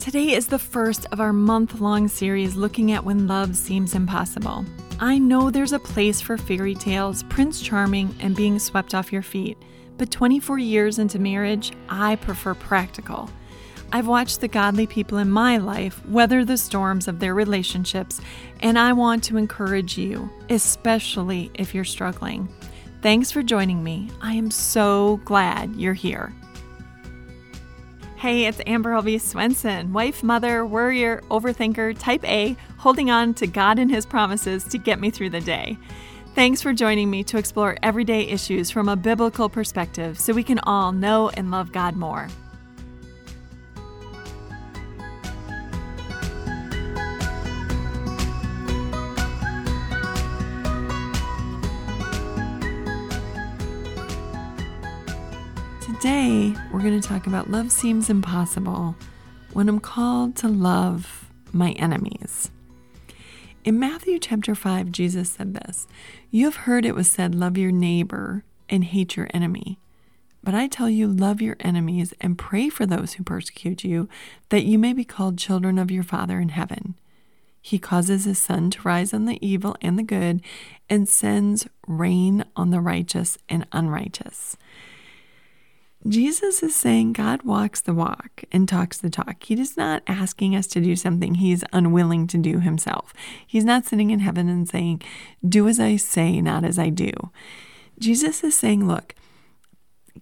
Today is the first of our month long series looking at when love seems impossible. I know there's a place for fairy tales, Prince Charming, and being swept off your feet, but 24 years into marriage, I prefer practical. I've watched the godly people in my life weather the storms of their relationships, and I want to encourage you, especially if you're struggling. Thanks for joining me. I am so glad you're here. Hey, it's Amber Albee Swenson, wife, mother, worrier, overthinker, type A, holding on to God and His promises to get me through the day. Thanks for joining me to explore everyday issues from a biblical perspective so we can all know and love God more. We're going to talk about love seems impossible when I'm called to love my enemies. In Matthew chapter 5, Jesus said this You have heard it was said, Love your neighbor and hate your enemy. But I tell you, love your enemies and pray for those who persecute you, that you may be called children of your Father in heaven. He causes his sun to rise on the evil and the good, and sends rain on the righteous and unrighteous. Jesus is saying God walks the walk and talks the talk. He is not asking us to do something he's unwilling to do himself. He's not sitting in heaven and saying, Do as I say, not as I do. Jesus is saying, Look,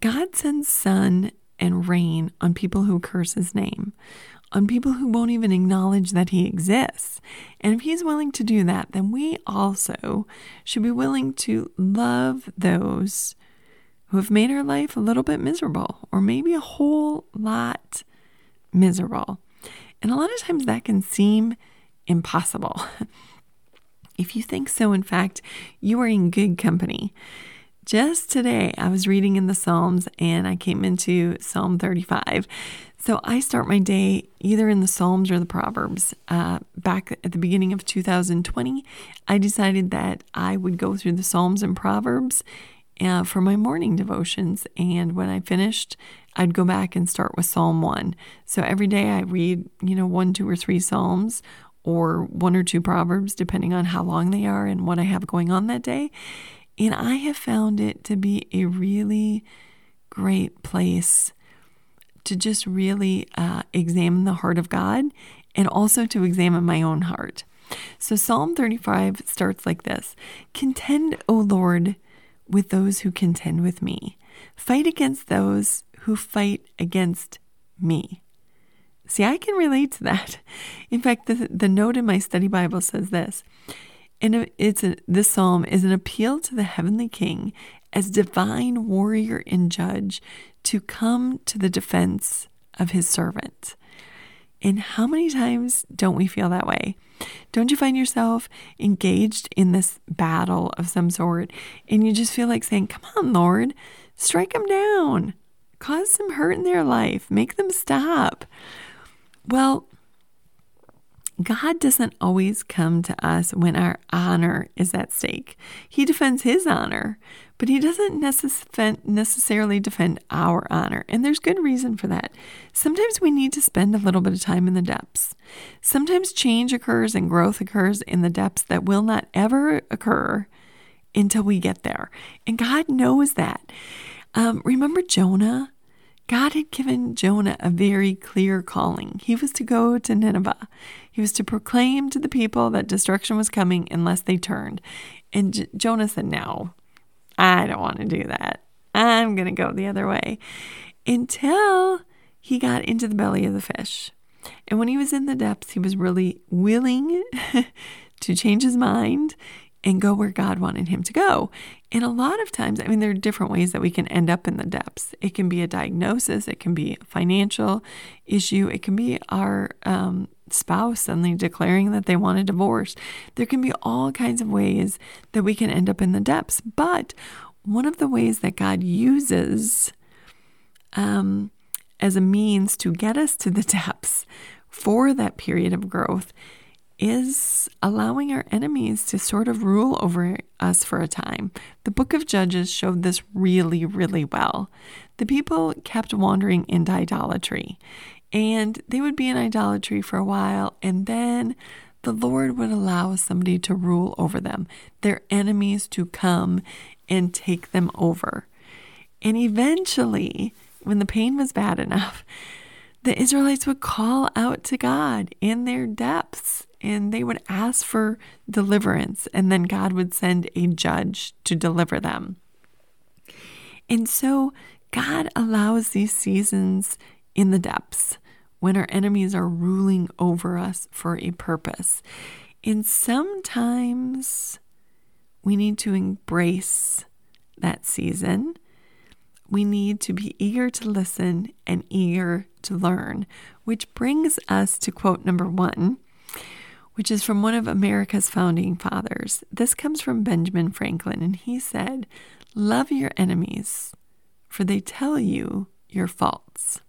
God sends sun and rain on people who curse his name, on people who won't even acknowledge that he exists. And if he's willing to do that, then we also should be willing to love those who have made our life a little bit miserable or maybe a whole lot miserable. And a lot of times that can seem impossible. if you think so, in fact, you are in good company. Just today, I was reading in the Psalms and I came into Psalm 35. So I start my day either in the Psalms or the Proverbs. Uh, back at the beginning of 2020, I decided that I would go through the Psalms and Proverbs uh, for my morning devotions. And when I finished, I'd go back and start with Psalm 1. So every day I read, you know, one, two, or three Psalms or one or two Proverbs, depending on how long they are and what I have going on that day. And I have found it to be a really great place to just really uh, examine the heart of God and also to examine my own heart. So Psalm 35 starts like this Contend, O Lord, with those who contend with me. Fight against those who fight against me. See, I can relate to that. In fact, the, the note in my study Bible says this. And it's a, this psalm is an appeal to the heavenly king as divine warrior and judge to come to the defense of his servant. And how many times don't we feel that way? Don't you find yourself engaged in this battle of some sort and you just feel like saying, Come on, Lord, strike them down, cause some hurt in their life, make them stop? Well, God doesn't always come to us when our honor is at stake. He defends his honor, but he doesn't necess- necessarily defend our honor. And there's good reason for that. Sometimes we need to spend a little bit of time in the depths. Sometimes change occurs and growth occurs in the depths that will not ever occur until we get there. And God knows that. Um, remember Jonah? God had given Jonah a very clear calling. He was to go to Nineveh. He was to proclaim to the people that destruction was coming unless they turned. And J- Jonah said, No, I don't want to do that. I'm going to go the other way. Until he got into the belly of the fish. And when he was in the depths, he was really willing to change his mind and go where God wanted him to go. And a lot of times, I mean, there are different ways that we can end up in the depths. It can be a diagnosis, it can be a financial issue, it can be our um, spouse suddenly declaring that they want a divorce. There can be all kinds of ways that we can end up in the depths. But one of the ways that God uses um, as a means to get us to the depths for that period of growth is allowing our enemies to sort of rule over us for a time. The book of Judges showed this really, really well. The people kept wandering into idolatry. And they would be in idolatry for a while, and then the Lord would allow somebody to rule over them, their enemies to come and take them over. And eventually, when the pain was bad enough, the Israelites would call out to God in their depths and they would ask for deliverance, and then God would send a judge to deliver them. And so God allows these seasons in the depths when our enemies are ruling over us for a purpose. And sometimes we need to embrace that season. We need to be eager to listen and eager to learn, which brings us to quote number one, which is from one of America's founding fathers. This comes from Benjamin Franklin, and he said, Love your enemies, for they tell you your faults.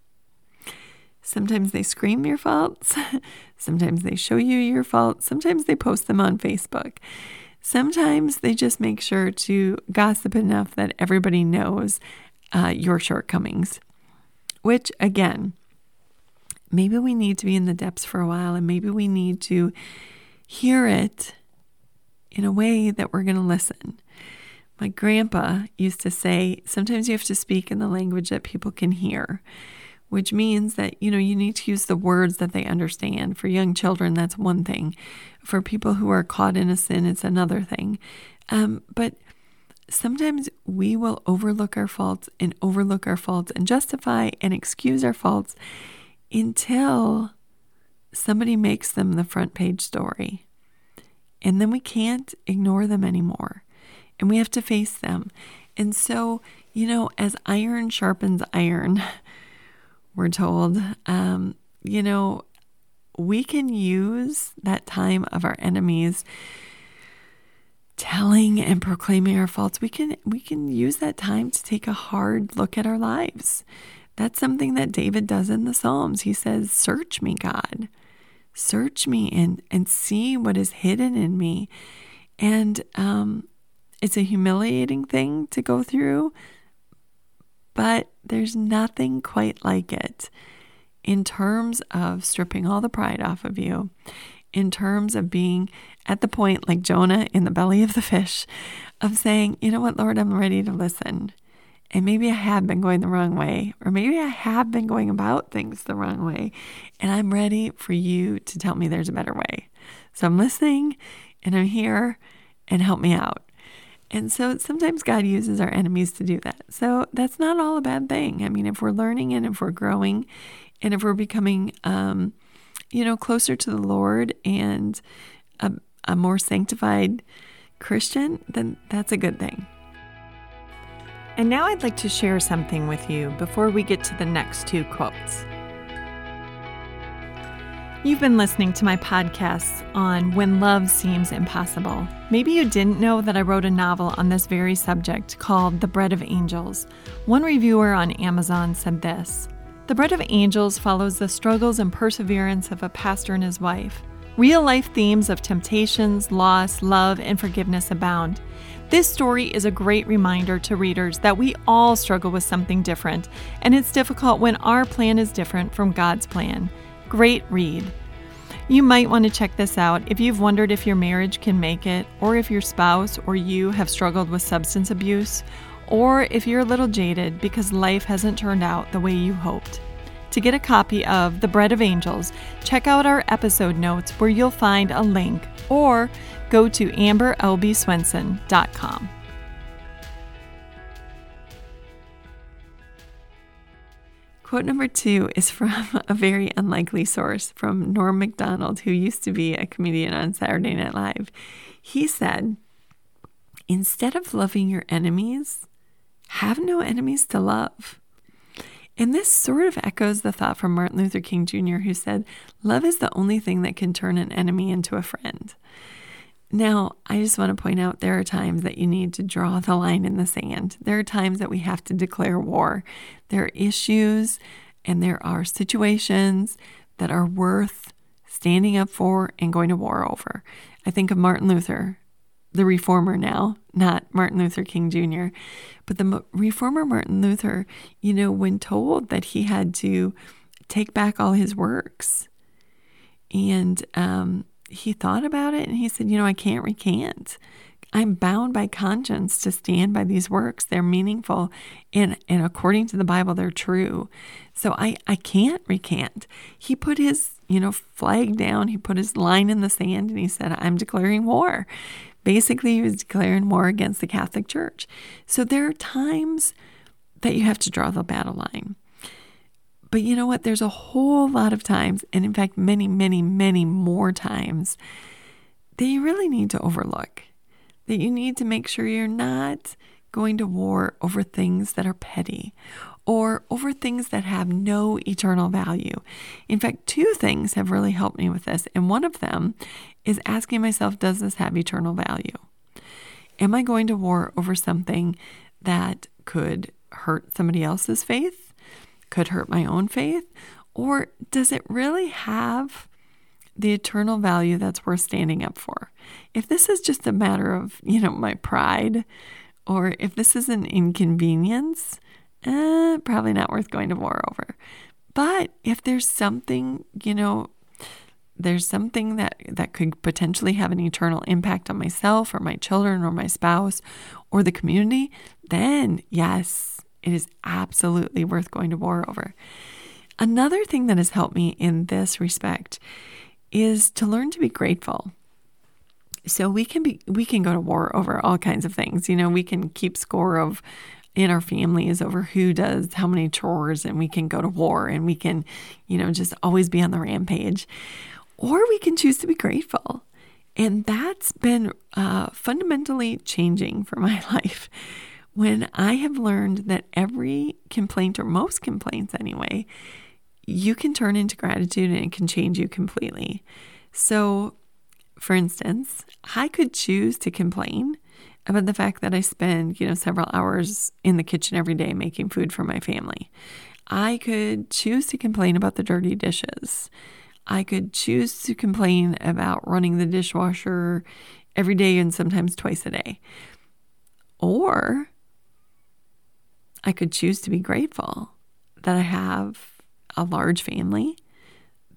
Sometimes they scream your faults. Sometimes they show you your faults. Sometimes they post them on Facebook. Sometimes they just make sure to gossip enough that everybody knows uh, your shortcomings. Which, again, maybe we need to be in the depths for a while and maybe we need to hear it in a way that we're going to listen. My grandpa used to say, sometimes you have to speak in the language that people can hear which means that you know you need to use the words that they understand. For young children that's one thing. For people who are caught in a sin it's another thing. Um, but sometimes we will overlook our faults and overlook our faults and justify and excuse our faults until somebody makes them the front page story. And then we can't ignore them anymore. And we have to face them. And so you know as iron sharpens iron we're told. Um, you know, we can use that time of our enemies telling and proclaiming our faults. We can we can use that time to take a hard look at our lives. That's something that david does in the psalms. He says search me god. Search me and and see what is hidden in me. And um it's a humiliating thing to go through but there's nothing quite like it in terms of stripping all the pride off of you, in terms of being at the point like Jonah in the belly of the fish, of saying, you know what, Lord, I'm ready to listen. And maybe I have been going the wrong way, or maybe I have been going about things the wrong way, and I'm ready for you to tell me there's a better way. So I'm listening and I'm here and help me out. And so sometimes God uses our enemies to do that. So that's not all a bad thing. I mean, if we're learning and if we're growing and if we're becoming, um, you know, closer to the Lord and a, a more sanctified Christian, then that's a good thing. And now I'd like to share something with you before we get to the next two quotes. You've been listening to my podcasts on When Love Seems Impossible. Maybe you didn't know that I wrote a novel on this very subject called The Bread of Angels. One reviewer on Amazon said this The Bread of Angels follows the struggles and perseverance of a pastor and his wife. Real life themes of temptations, loss, love, and forgiveness abound. This story is a great reminder to readers that we all struggle with something different, and it's difficult when our plan is different from God's plan. Great read. You might want to check this out if you've wondered if your marriage can make it, or if your spouse or you have struggled with substance abuse, or if you're a little jaded because life hasn't turned out the way you hoped. To get a copy of The Bread of Angels, check out our episode notes where you'll find a link, or go to amberalbeeswenson.com. Quote number two is from a very unlikely source from Norm Macdonald, who used to be a comedian on Saturday Night Live. He said, Instead of loving your enemies, have no enemies to love. And this sort of echoes the thought from Martin Luther King Jr., who said, Love is the only thing that can turn an enemy into a friend. Now, I just want to point out there are times that you need to draw the line in the sand. There are times that we have to declare war. There are issues and there are situations that are worth standing up for and going to war over. I think of Martin Luther, the reformer now, not Martin Luther King Jr., but the reformer Martin Luther, you know, when told that he had to take back all his works. And um, he thought about it and he said, You know, I can't recant. I'm bound by conscience to stand by these works. They're meaningful and, and according to the Bible, they're true. So I, I can't recant. He put his, you know, flag down, he put his line in the sand and he said, I'm declaring war. Basically, he was declaring war against the Catholic Church. So there are times that you have to draw the battle line. But you know what? There's a whole lot of times, and in fact, many, many, many more times, that you really need to overlook. That you need to make sure you're not going to war over things that are petty or over things that have no eternal value. In fact, two things have really helped me with this. And one of them is asking myself, does this have eternal value? Am I going to war over something that could hurt somebody else's faith? Could hurt my own faith? Or does it really have the eternal value that's worth standing up for? If this is just a matter of, you know, my pride, or if this is an inconvenience, eh, probably not worth going to war over. But if there's something, you know, there's something that, that could potentially have an eternal impact on myself or my children or my spouse or the community, then yes, it is absolutely worth going to war over. Another thing that has helped me in this respect is to learn to be grateful. So we can be we can go to war over all kinds of things. You know, we can keep score of in our families over who does how many chores and we can go to war and we can, you know, just always be on the rampage. Or we can choose to be grateful. And that's been uh, fundamentally changing for my life when I have learned that every complaint, or most complaints anyway, you can turn into gratitude and it can change you completely. So, for instance, I could choose to complain about the fact that I spend, you know, several hours in the kitchen every day making food for my family. I could choose to complain about the dirty dishes. I could choose to complain about running the dishwasher every day and sometimes twice a day. Or I could choose to be grateful that I have a large family,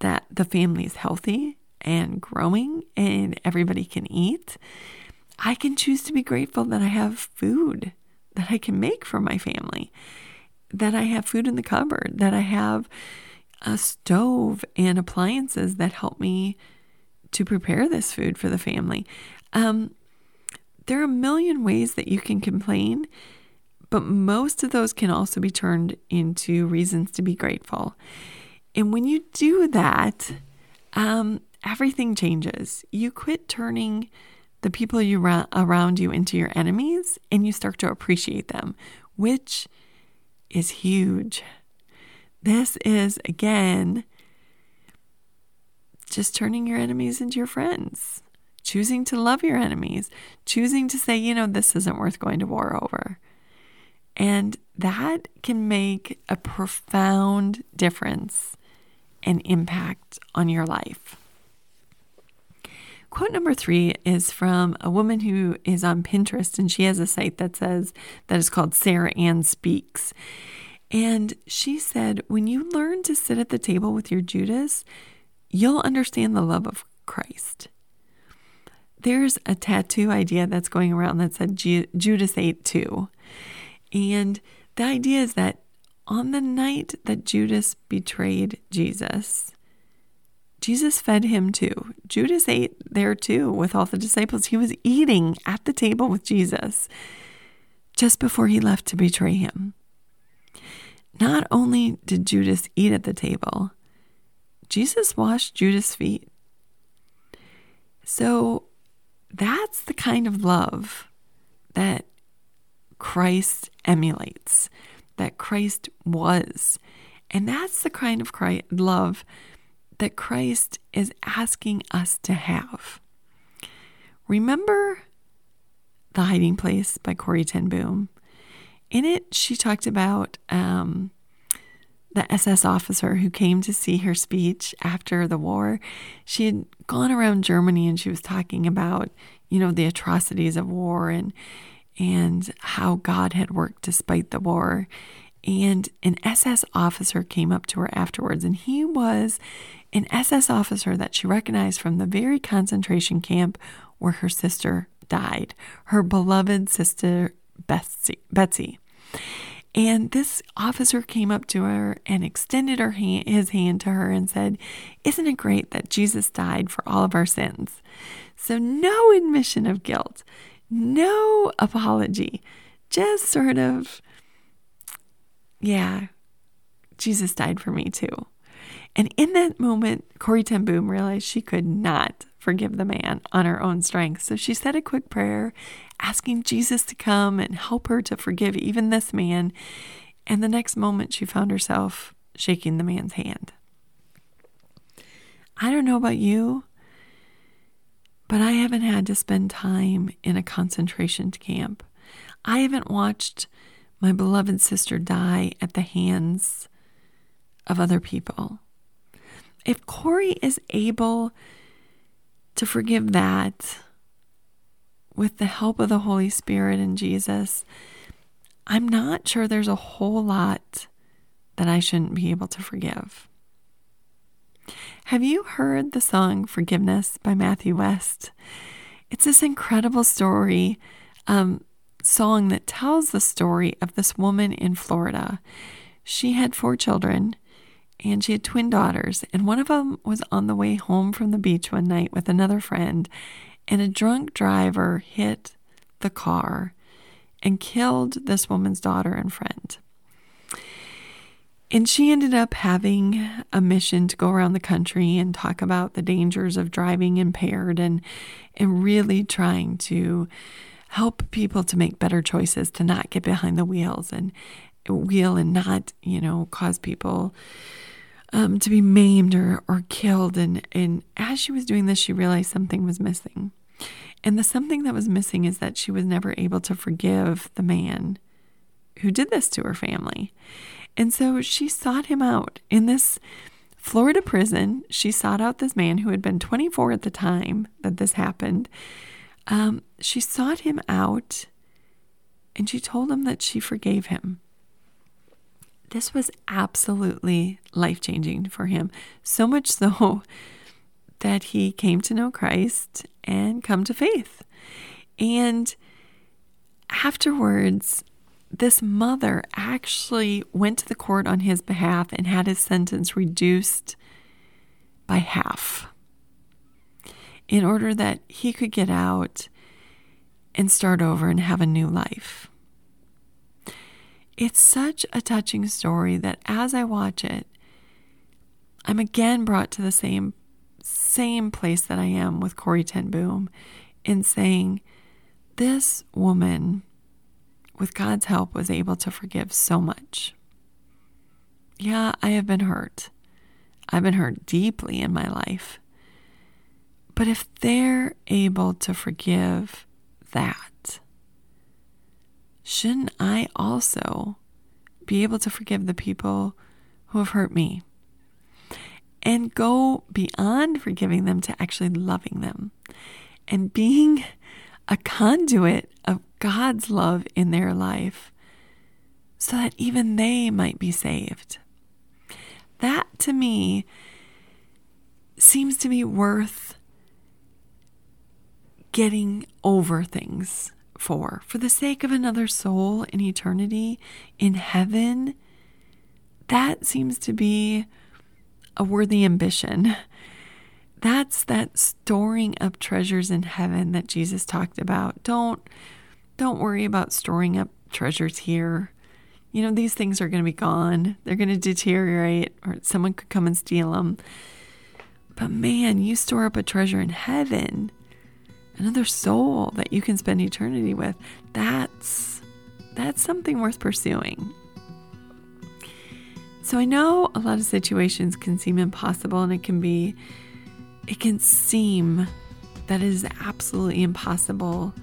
that the family is healthy and growing and everybody can eat. I can choose to be grateful that I have food that I can make for my family, that I have food in the cupboard, that I have a stove and appliances that help me to prepare this food for the family. Um, there are a million ways that you can complain but most of those can also be turned into reasons to be grateful. And when you do that, um, everything changes. You quit turning the people you ra- around you into your enemies and you start to appreciate them, which is huge. This is, again, just turning your enemies into your friends, choosing to love your enemies, choosing to say, you know, this isn't worth going to war over. And that can make a profound difference and impact on your life. Quote number three is from a woman who is on Pinterest, and she has a site that says that is called Sarah Ann Speaks. And she said, When you learn to sit at the table with your Judas, you'll understand the love of Christ. There's a tattoo idea that's going around that said Judas ate too. And the idea is that on the night that Judas betrayed Jesus, Jesus fed him too. Judas ate there too with all the disciples. He was eating at the table with Jesus just before he left to betray him. Not only did Judas eat at the table, Jesus washed Judas' feet. So that's the kind of love that Christ emulates, that Christ was. And that's the kind of Christ, love that Christ is asking us to have. Remember The Hiding Place by Corrie Ten Boom? In it, she talked about um, the SS officer who came to see her speech after the war. She had gone around Germany and she was talking about, you know, the atrocities of war and and how God had worked despite the war. And an SS officer came up to her afterwards, and he was an SS officer that she recognized from the very concentration camp where her sister died, her beloved sister Betsie. Betsie. And this officer came up to her and extended her hand, his hand to her and said, Isn't it great that Jesus died for all of our sins? So, no admission of guilt, no apology, just sort of, yeah, Jesus died for me too. And in that moment, Corrie ten Boom realized she could not forgive the man on her own strength. So she said a quick prayer, asking Jesus to come and help her to forgive even this man. And the next moment, she found herself shaking the man's hand. I don't know about you, but I haven't had to spend time in a concentration camp. I haven't watched my beloved sister die at the hands of other people if Corrie is able to forgive that with the help of the Holy Spirit and Jesus, I'm not sure there's a whole lot that I shouldn't be able to forgive. Have you heard the song Forgiveness by Matthew West? It's this incredible story, um, song that tells the story of this woman in Florida. She had four children and she had twin daughters, and one of them was on the way home from the beach one night with another friend, and a drunk driver hit the car and killed this woman's daughter and friend. And she ended up having a mission to go around the country and talk about the dangers of driving impaired and and really trying to help people to make better choices to not get behind the wheels and wheel and not, you know, cause people um, to be maimed or, or killed. And, and as she was doing this, she realized something was missing. And the something that was missing is that she was never able to forgive the man who did this to her family. And so she sought him out in this Florida prison. She sought out this man who had been 24 at the time that this happened. Um, she sought him out and she told him that she forgave him. This was absolutely life changing for him. So much so that he came to know Christ and come to faith. And afterwards, this mother actually went to the court on his behalf and had his sentence reduced by half in order that he could get out and start over and have a new life. It's such a touching story that as I watch it, I'm again brought to the same same place that I am with Corrie ten Boom in saying, this woman, with God's help, was able to forgive so much. Yeah, I have been hurt. I've been hurt deeply in my life. But if they're able to forgive that, shouldn't I also be able to forgive the people who have hurt me? And go beyond forgiving them to actually loving them and being a conduit of God's love in their life so that even they might be saved. That to me seems to be worth getting over things for, for the sake of another soul in eternity in heaven, that seems to be a worthy ambition. That's that storing up treasures in heaven that Jesus talked about. Don't don't worry about storing up treasures here. You know, these things are going to be gone. They're going to deteriorate or someone could come and steal them. But man, you store up a treasure in heaven another soul that you can spend eternity with, that's that's something worth pursuing. So I know a lot of situations can seem impossible and it can be it can seem that it is absolutely impossible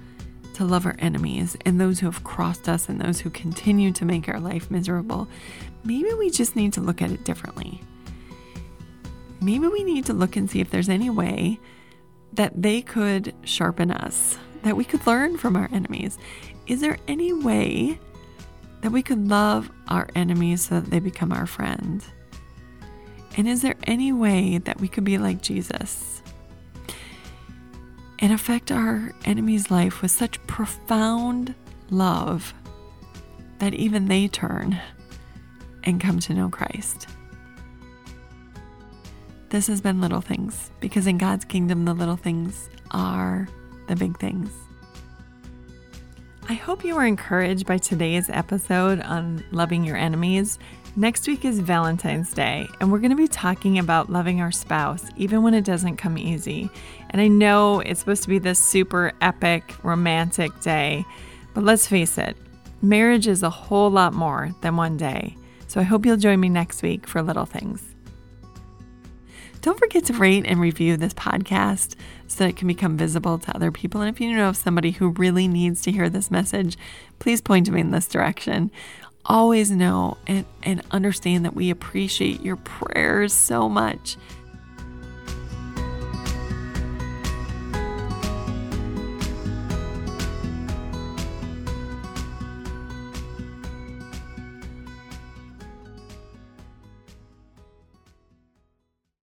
to love our enemies and those who have crossed us and those who continue to make our life miserable. Maybe we just need to look at it differently. Maybe we need to look and see if there's any way that they could sharpen us, that we could learn from our enemies. Is there any way that we could love our enemies so that they become our friend? And is there any way that we could be like Jesus and affect our enemy's life with such profound love that even they turn and come to know Christ? This has been Little Things because in God's kingdom, the little things are the big things. I hope you were encouraged by today's episode on loving your enemies. Next week is Valentine's Day, and we're going to be talking about loving our spouse, even when it doesn't come easy. And I know it's supposed to be this super epic, romantic day, but let's face it, marriage is a whole lot more than one day. So I hope you'll join me next week for Little Things. Don't forget to rate and review this podcast so that it can become visible to other people. And if you know of somebody who really needs to hear this message, please point to me in this direction. Always know and, and understand that we appreciate your prayers so much